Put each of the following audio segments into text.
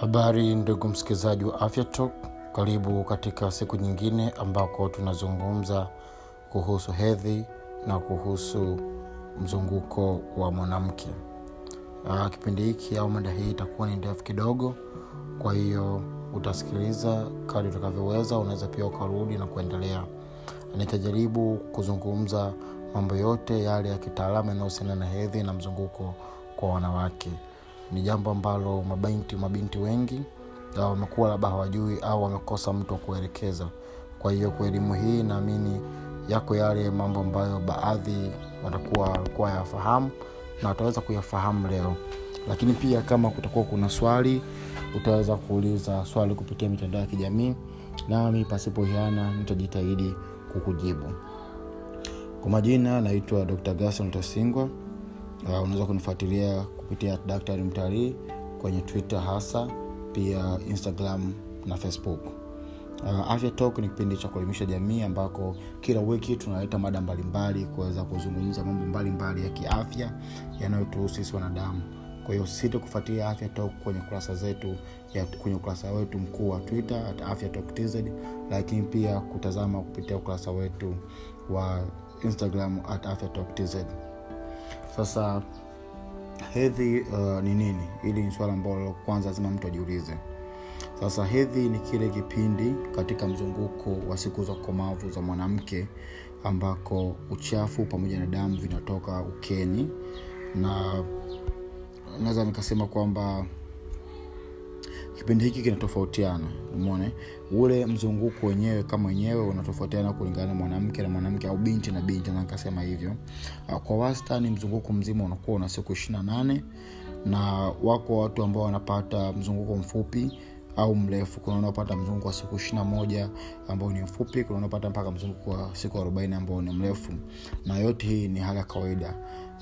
habari ndugu msikilizaji wa afya talk. Karibu katika siku nyingine ambako tunazungumza kuhusu hedhi na kuhusu mzunguko wa mwanamke. Uh, kipindi hiki au mada hii itakuwa ni ndefu kidogo kwa hiyo utasikiliza kadi utakavyoweza unaweza pia ukarudi na kuendelea. Nitajaribu kuzungumza mambo yote yale ya kitaalamu yanayohusiana na hedhi na mzunguko kwa wanawake ni jambo ambalo mabinti mabinti wengi wamekuwa labda hawajui au wamekosa mtu wa kuelekeza kwa hiyo kwa elimu hii naamini yako yale mambo ambayo baadhi watakuwa walikuwa yafahamu na wataweza kuyafahamu leo. Lakini pia kama kutakuwa kuna swali utaweza kuuliza swali kupitia mitandao ya kijamii nami pasipo hiana nitajitahidi kukujibu. Kwa majina naitwa dr gason tasingwa uh, unaweza kunifuatilia kupitia daktari mtalii kwenye twitter hasa pia instagram na facebook. Uh, afya talk ni kipindi cha kuelimisha jamii ambako kila wiki tunaleta mada mbalimbali kuweza kuzungumza mambo mbalimbali ya kiafya yanayotuhusu sisi wanadamu. Kwa hiyo site kufuatilia afya talk kwenye kurasa zetu ya, kwenye ukurasa wetu mkuu wa twitter at afya talk tz lakini pia kutazama kupitia ukurasa wetu wa instagram at afya talk tz sasa hedhi uh, ni nini? Hili ni swala ambalo kwanza lazima mtu ajiulize. Sasa hedhi ni kile kipindi katika mzunguko wa siku za komavu za mwanamke ambako uchafu pamoja na damu vinatoka ukeni. Na naweza nikasema kwamba kipindi hiki kinatofautiana umone ule mzunguko wenyewe kama wenyewe unatofautiana kulingana na mwanamke na mwanamke au binti na binti nakasema hivyo. Kwa wastani mzunguko mzima unakuwa una siku ishirina nane na wako watu ambao wanapata mzunguko mfupi au mrefu. Kuna unaopata mzunguko wa siku ishirina moja ambao ni mfupi kuna unaopata mpaka mzunguko wa siku arobaini ambao ni mrefu. Na yote hii ni hali ya kawaida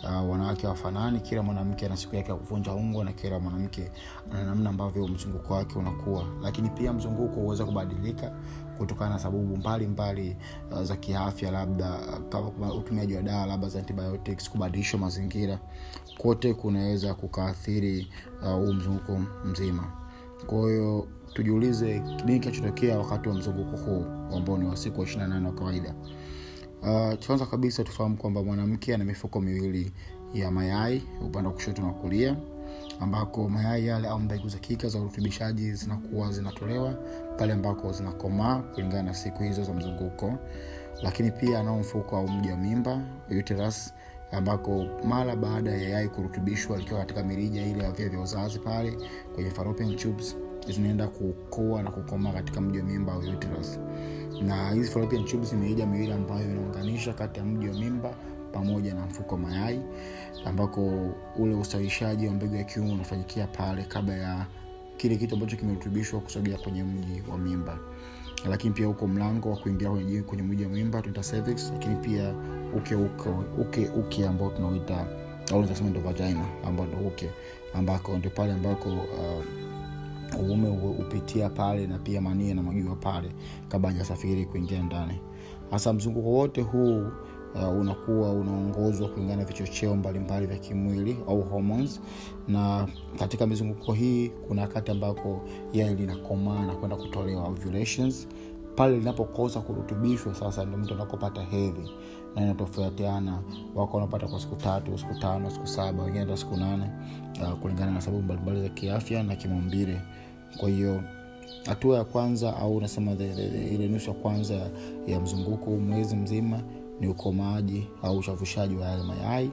uh, wanawake wafanani kila mwanamke ana siku yake ya kuvunja ungo na kila mwanamke ana namna ambavyo mzunguko wake unakuwa. Lakini pia mzunguko huweza kubadilika kutokana na sababu mbalimbali uh, za kiafya labda kama utumiaji wa dawa labda za antibiotics kubadilishwa mazingira. Kote kunaweza kukaathiri huu uh, mzunguko mzima. Kwa hiyo tujiulize nini kinachotokea wakati wa mzunguko huu ambao ni wa siku wa ishirina nane wa kawaida uh, kwanza kabisa tufahamu kwamba mwanamke ana mifuko miwili ya mayai upande wa kushoto na kulia ambako mayai yale au mbegu za kika za urutubishaji zinakuwa zinatolewa pale ambako zinakomaa kulingana na siku hizo za mzunguko. Lakini pia anao mfuko au mji wa mimba uterus ambako mara baada ya yai kurutubishwa likiwa katika mirija ile ya via vya uzazi pale kwenye tubes zinaenda kukoa na kukomaa katika mji wa mimba au uterus na hizi fallopian tubes ni mirija miwili ambayo inaunganisha kati ya mji wa mimba pamoja na mfuko mayai ambako ule usawishaji wa mbegu ya kiungo unafanyikia pale kabla ya kile kitu ambacho kimerutubishwa kusogea kwenye mji wa mimba. Lakini pia huko mlango wa kuingia kwenye, kwenye mji wa mimba cervix lakini pia uke uke, uke ambao tunauita au tunasema ndo vagina ambao ndo uke ambako ndio pale ambako uh, uume hupitia pale na pia manie na majua pale kabla hajasafiri kuingia ndani. Hasa mzunguko wote huu uh, unakuwa unaongozwa kulingana na vichocheo mbalimbali vya kimwili au hormones. Na katika mizunguko hii kuna wakati ambako yai linakomaa na kwenda kutolewa ovulations. Pale linapokosa kurutubishwa sasa ndio mtu anakopata hedhi. Na inatofautiana wako wanapata kwa siku tatu siku tano siku saba wengine hata siku nane uh, kulingana na sababu mbalimbali za kiafya na kimaumbile kwa hiyo hatua ya kwanza au unasema ile nusu ya kwanza ya mzunguko mwezi mzima ni ukomaji au uchavushaji wa yale mayai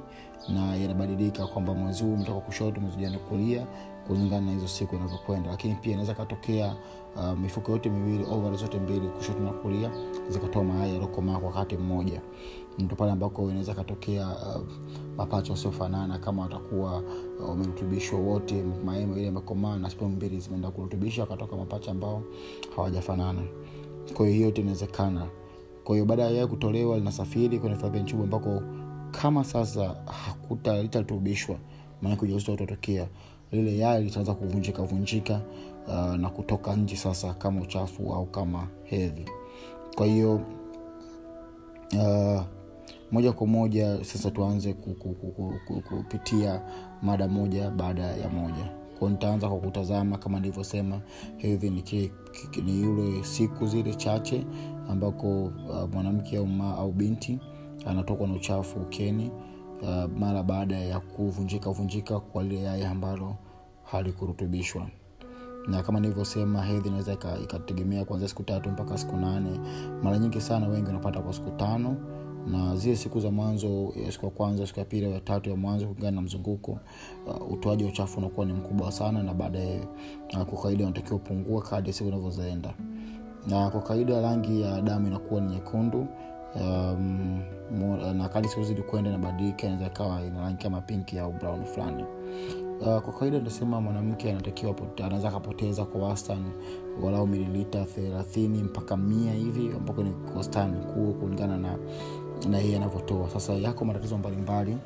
na yanabadilika kwamba mwezi huu umetoka kushoto mwezi ujana kulia kulingana na hizo siku inavyokwenda. Lakini pia inaweza katokea uh, mifuko yote miwili ovari zote mbili kushoto na kulia zikatoa mayai yaliokomaa kwa wakati mmoja ndo pale ambako inaweza katokea uh, mapacha wasiofanana kama watakuwa wamerutubishwa uh, wote mayai ile amekomaa na sperm mbili zimeenda kurutubisha wakatoka mapacha ambao hawajafanana. Kwa hiyo yote inawezekana. Kwa baada ya yai kutolewa linasafiri kwenye fallopian nchubu ambako kama sasa hakuta maanake ujauzito utatokea. Lile yai litaanza kuvunjika vunjika uh, na kutoka nje sasa kama uchafu au kama hedhi. Kwa hiyo uh, moja kwa moja sasa tuanze kupitia mada moja baada ya moja. Ko nitaanza kwa kutazama kama nilivyosema hedhi ni, ni yule siku zile chache ambako uh, mwanamke au, au binti anatokwa na uchafu ukeni uh, mara baada ya kuvunjika vunjika kwa lile yai ambalo halikurutubishwa. Na kama nilivyosema hedhi inaweza ikategemea kuanzia siku tatu mpaka siku nane. Mara nyingi sana wengi wanapata kwa siku tano na zile siku za mwanzo siku ya kwanza siku ya pili ya tatu ya mwanzo kulingana na mzunguko uh, utoaji wa uchafu unakuwa ni mkubwa sana na baadaye uh, kwa kawaida unatakiwa upungua kadi siku inavyozaenda na kwa kawaida rangi ya damu inakuwa ni nyekundu um, na kadi siku zidi kwenda inabadilika inaweza ikawa ina rangi kama pinki au brown fulani. Uh, kwa kawaida tunasema mwanamke anatakiwa anaweza akapoteza kwa wastani walau mililita thelathini mpaka mia hivi ambako ni wastani kuu kulingana na na yeye anavyotoa. Sasa yako matatizo mbalimbali.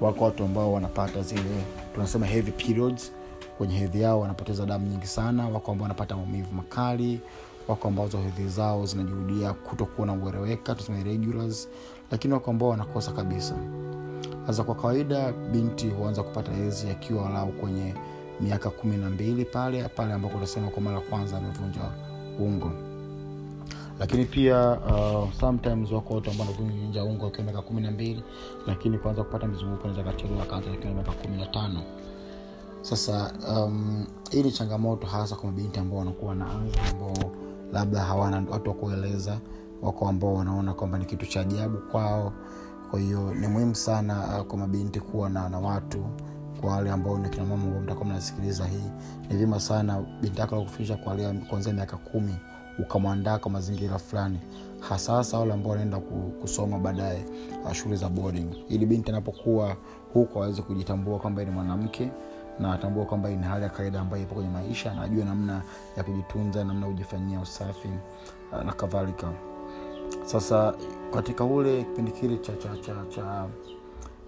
Wako watu ambao wanapata zile tunasema heavy periods. Kwenye hedhi yao wanapoteza damu nyingi sana. Wako ambao wanapata maumivu makali. Wako ambazo hedhi zao zinajirudia kutokuwa na ueleweka tuseme lakini wako ambao wanakosa kabisa. Sasa kwa kawaida binti huanza kupata hedhi akiwa walau kwenye miaka kumi na mbili pale pale ambako utasema kwa mara kwanza amevunja ungo lakini pia uh, sometimes wako watu ambao wanavunja ungo wakiwa miaka kumi na mbili lakini kuanza kupata mizunguko naweza kachelewa akaanza akiwa miaka kumi na tano. Sasa um, hii ni changamoto hasa kwa mabinti ambao wanakuwa na anza ambao labda hawana watu wa wako ambao wanaona kwamba ni kitu cha ajabu kwao. Kwa hiyo ni muhimu sana uh, kwa mabinti kuwa na, na watu kwa wale ambao ni kinamama ambao mtakuwa mnasikiliza hii. Ni vyema sana binti yako kufundisha kuanzia miaka kumi ukamwandaa kwa mazingira fulani hasahasa wale ambao wanaenda kusoma baadaye uh, shule za boarding. Ili binti anapokuwa huko aweze kujitambua kwamba ni mwanamke na atambua kwamba ni hali ya kawaida ambayo ipo kwenye maisha na ajue namna ya kujitunza namna kujifanyia usafi uh, na kadhalika. Sasa katika ule kipindi kile cha cha cha cha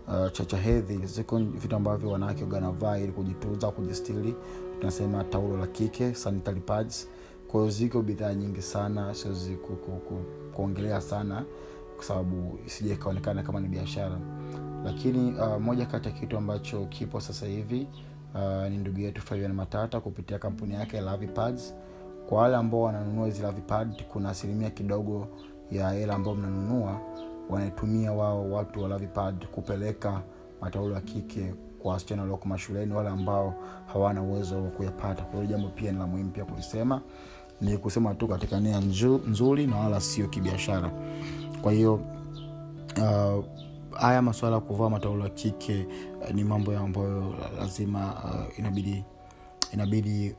uh, cha, cha hedhi ziko vitu ambavyo wanawake wanavaa ili kujitunza kujistili tunasema taulo la kike sanitary pads kwa ziko bidhaa nyingi sana siwezi ku, ku, ku, kuongelea sana kwa sababu sija ikaonekana kama ni biashara. Lakini uh, moja kati ya kitu ambacho kipo sasa hivi uh, ni ndugu yetu Fabian matata kupitia kampuni yake lavipads kwa wale ambao wananunua hizi lavipad kuna asilimia kidogo ya hela ambao mnanunua wanatumia wao watu wa lavipad kupeleka mataulo ya kike kwa wasichana walioko mashuleni wale ambao hawana uwezo wa kuyapata. Kwa hiyo jambo pia ni la muhimu pia kulisema ni kusema tu katika nia nzuri na wala sio kibiashara. Kwa hiyo uh, haya masuala ya kuvaa mataulo ya kike uh, ni mambo ambayo lazima uh, inabidi inabidi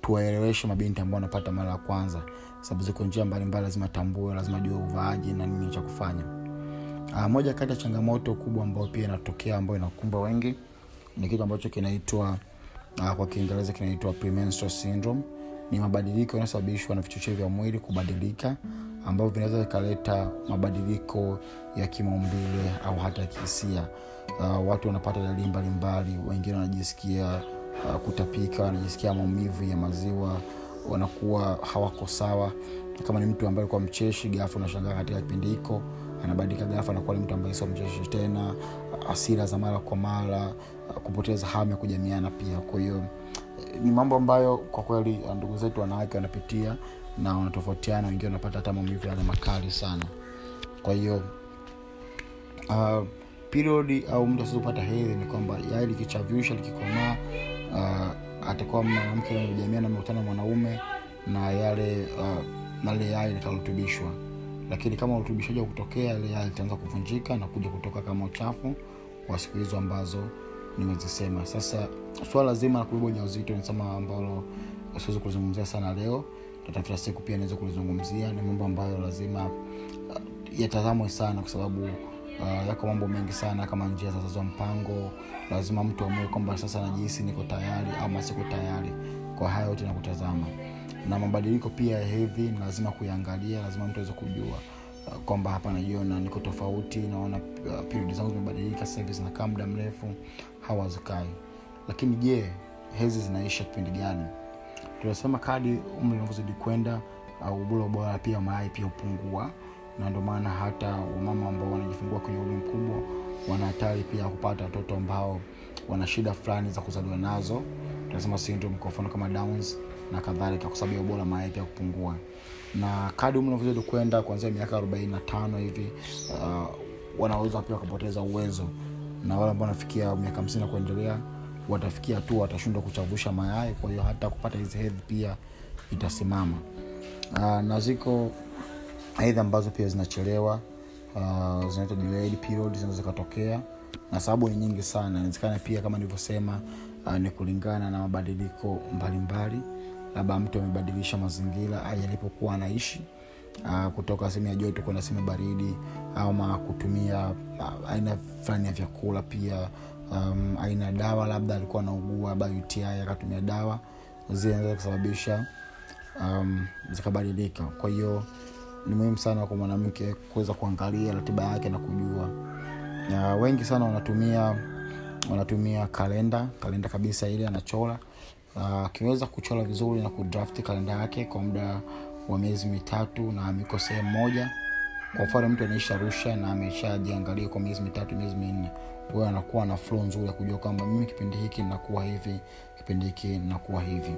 tuwaeleweshe mabinti ambao wanapata mara ya kwanza. Sababu ziko njia mbalimbali lazima tambue lazima jue uvaaji na nini cha kufanya. Uh, moja kati ya changamoto kubwa ambayo pia inatokea ambayo inakumba wengi ni kitu ambacho kinaitwa uh, kwa kiingereza kinaitwa premenstrual syndrome ni mabadiliko yanayosababishwa na vichocheo vya mwili kubadilika ambavyo vinaweza vikaleta mabadiliko ya kimaumbile au hata kihisia. Uh, watu wanapata dalili mbalimbali wengine wanajisikia uh, kutapika wanajisikia maumivu ya maziwa wanakuwa hawako sawa. Kama ni mtu ambaye alikuwa mcheshi gafu unashangaa katika kipindi hiko anabadilika gafu anakuwa ni mtu ambaye sio mcheshi tena asira za mara kwa mara kupoteza hamu ya kujamiana pia. Kwa hiyo ni mambo ambayo kwa kweli ndugu zetu wanawake wanapitia na wanatofautiana wengine wanapata hata maumivu yale makali sana. Kwa hiyo uh, period au mtu asizopata hedhi ni kwamba yai likichavusha likikomaa uh, atakuwa mwanamke najamia na mwanaume na yale uh, nale yai litarutubishwa. Lakini kama urutubishaji wa kutokea ile yai litaanza kuvunjika na kuja kutoka kama uchafu kwa siku hizo ambazo nimezisema. Sasa swala zima la kubeba ujauzito nisema ambalo siwezi kulizungumzia sana leo. Tatafuta siku pia naweza kulizungumzia. Ni mambo ambayo lazima uh, yatazamwe sana kwa sababu uh, yako mambo mengi sana kama njia za mpango. Lazima mtu amue kwamba sasa najihisi niko tayari ama siko tayari kwa haya yote nakutazama na mabadiliko pia ya hedhi ni lazima kuiangalia lazima mtu aweze kujua uh, kwamba hapa najiona niko tofauti naona uh, period zangu zimebadilika sasa zinakaa muda mrefu hawazikai lakini je hezi zinaisha kipindi gani? Tunasema kadi umri unavyozidi kwenda uh, ubora ubora pia mayai pia hupungua. Na ndio maana hata wamama ambao wanajifungua kwenye umri mkubwa wana hatari pia kupata watoto ambao wana shida fulani za kuzaliwa nazo. Tunasema syndrome kwa mfano kama downs na kadhalika kwa sababu ya ubora mayai pia kupungua. Na kadi umri unavyozidi kwenda kuanzia miaka 45 hivi uh, wanaweza pia wakapoteza uwezo. Na wale ambao wanafikia miaka hamsini na kuendelea watafikia tu watashindwa kuchavusha mayai kwa hiyo hata kupata hizi hedhi pia itasimama. Uh, na ziko hedhi ambazo pia zinachelewa uh, zinaitwa period zinaweza zikatokea na sababu ni nyingi sana. Inawezekana pia kama nilivyosema uh, ni kulingana na mabadiliko mbalimbali labda mtu amebadilisha mazingira alipokuwa anaishi uh, kutoka sehemu ya joto kwenda sehemu baridi ama kutumia uh, aina fulani ya vyakula pia. Um, aina ya dawa labda alikuwa anaugua labda akatumia dawa zinaweza kusababisha um, zikabadilika. Kwa hiyo ni muhimu sana kwa mwanamke kuweza kuangalia ratiba yake na kujua. Na wengi sana wanatumia wanatumia kalenda kalenda kabisa ile anachora. Akiweza uh, kuchora vizuri na kudrafti kalenda yake kwa muda wa miezi mitatu na amiko sehemu moja. Kwa mfano mtu anaishi arusha na ameshajiangalia kwa miezi mitatu miezi minne. Huyo anakuwa na flow nzuri ya kujua kwamba mimi kipindi hiki nakuwa hivi kipindi hiki nakuwa hivi.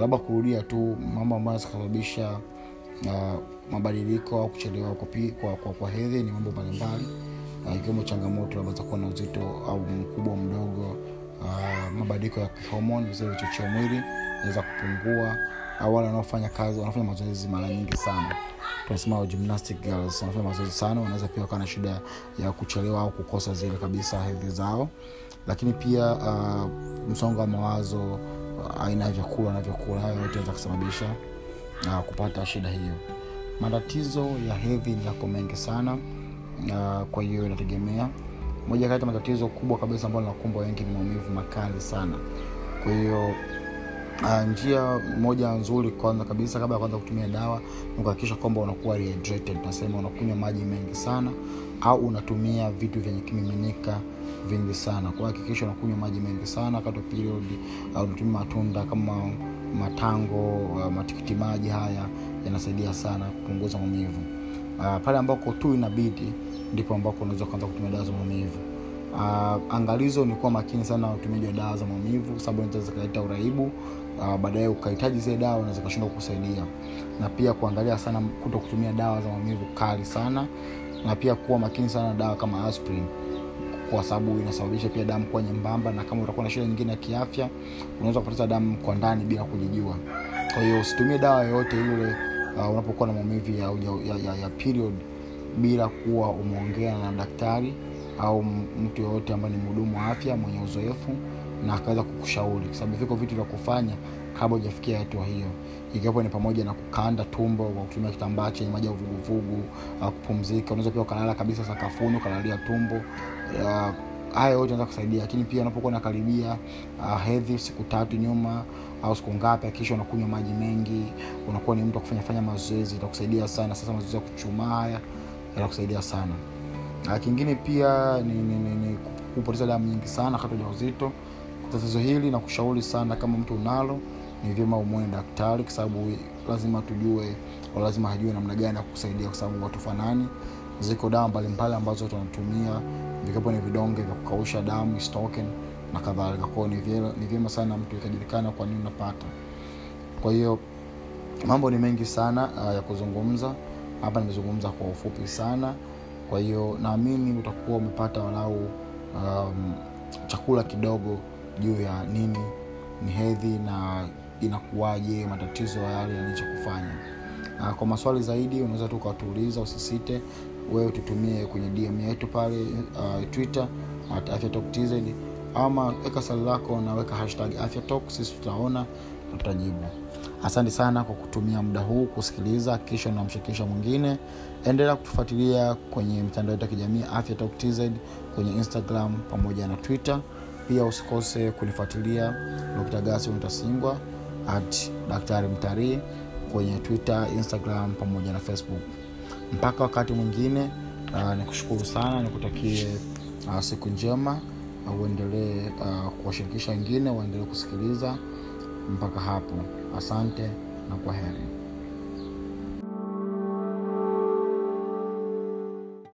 Labda kurudia tu mambo ambayo anasababisha uh, mabadiliko au kuchelewa kwa, kwa, kwa, hedhi ni mambo mbalimbali. Uh, ikiwemo changamoto labda za kuwa na uzito au mkubwa mdogo. Uh, mabadiliko ya kihomoni zile vichochea mwili naweza kupungua au wale wanaofanya kazi wanafanya mazoezi mara nyingi sana. Tunasema gymnastic girls wanafanya mazoezi sana wanaweza pia wakawa na shida ya kuchelewa au kukosa zile kabisa hedhi zao. Lakini pia uh, msongo wa mawazo uh, aina ya vyakula wanavyokula hayo yote aweza kusababisha uh, kupata shida hiyo. Matatizo ya hedhi ni yako mengi sana uh, kwa hiyo inategemea. Moja kati ya matatizo kubwa kabisa ambayo linakumbwa wengi ni maumivu makali sana. Kwa hiyo uh, njia moja nzuri kwanza kabisa kabla ya kwanza kutumia dawa ni kuhakikisha kwamba unakuwa rehydrated unakunywa maji mengi sana au unatumia vitu vyenye kimiminika vingi sana. Kwa unakunywa maji mengi sana wakati wa period au unatumia matunda kama matango uh, matikiti maji haya yanasaidia sana kupunguza maumivu. Uh, pale ambako tu inabidi ndipo ambako unaweza kuanza kutumia dawa za maumivu. Uh, angalizo ni kuwa makini sana na utumiaji wa dawa za maumivu sababu zikaleta uraibu uh, baadaye ukahitaji zile dawa unaweza kashindwa kukusaidia. Na pia kuangalia sana kuto kutumia dawa za maumivu kali sana na pia kuwa makini sana na dawa kama aspirin kwa sababu inasababisha pia damu kuwa nyembamba na kama utakuwa na shida nyingine ya kiafya unaweza kupoteza damu kwa ndani bila kujijua. Kwa hiyo usitumie dawa yoyote yule uh, unapokuwa na maumivu ya, ya, ya, ya period bila kuwa umeongea na daktari au mtu yoyote ambaye ni mhudumu wa afya mwenye uzoefu na akaweza kukushauri kwa sababu viko vitu vya kufanya kabla hujafikia hatua hiyo. Ikiwapo ni pamoja na kukanda tumbo kwa kutumia kitambaa chenye maji ya uvuguvugu uh, kupumzika. Unaweza pia ukalala kabisa sakafuni ukalalia tumbo. Uh, haya yote anaweza kusaidia lakini pia unapokuwa nakaribia uh, hedhi siku tatu nyuma au siku ngapi akisha unakunywa maji mengi. Unakuwa ni mtu wa kufanyafanya mazoezi itakusaidia sana. Sasa mazoezi ya kuchumaa haya yatakusaidia sana. Uh, kingine pia ni, ni, ni, ni kupoteza damu nyingi sana wakati uja uzito tatizo hili na kushauri sana kama mtu unalo ni vyema umwone daktari kwa sababu lazima tujue lazima ajue namna gani ya kukusaidia kwa sababu watu ziko dawa mbalimbali ambazo tunatumia vikapo ni vidonge vya kukausha damu stoken na kadhalika. Kwao ni vyema sana mtu ikajulikana kwa nini unapata. Kwa hiyo mambo ni mengi sana uh, ya kuzungumza. Hapa nimezungumza kwa ufupi sana. Kwa hiyo naamini utakuwa umepata walau um, chakula kidogo juu ya nini ni hedhi na inakuwaje matatizo ya yale yanicha kufanya uh, kwa maswali zaidi unaweza tu ukatuuliza usisite. Wewe tutumie kwenye dm yetu pale uh, twitter at afyatokTZ ama weka swali lako na hashtag afyatok sisi tutaona na tutajibu. Asante sana kwa kutumia muda huu kusikiliza kisha unamshirikisha mwingine. Endelea kutufuatilia kwenye mitandao yetu ya kijamii afyatokTZ kwenye instagram pamoja na twitter pia usikose kunifuatilia dr gasi mtasingwa at daktari mtarii kwenye twitter instagram pamoja na facebook. Mpaka wakati mwingine uh, nikushukuru sana nikutakie uh, siku njema uh, uendelee uh, kuwashirikisha wengine waendelee kusikiliza mpaka hapo. Asante na kwa heri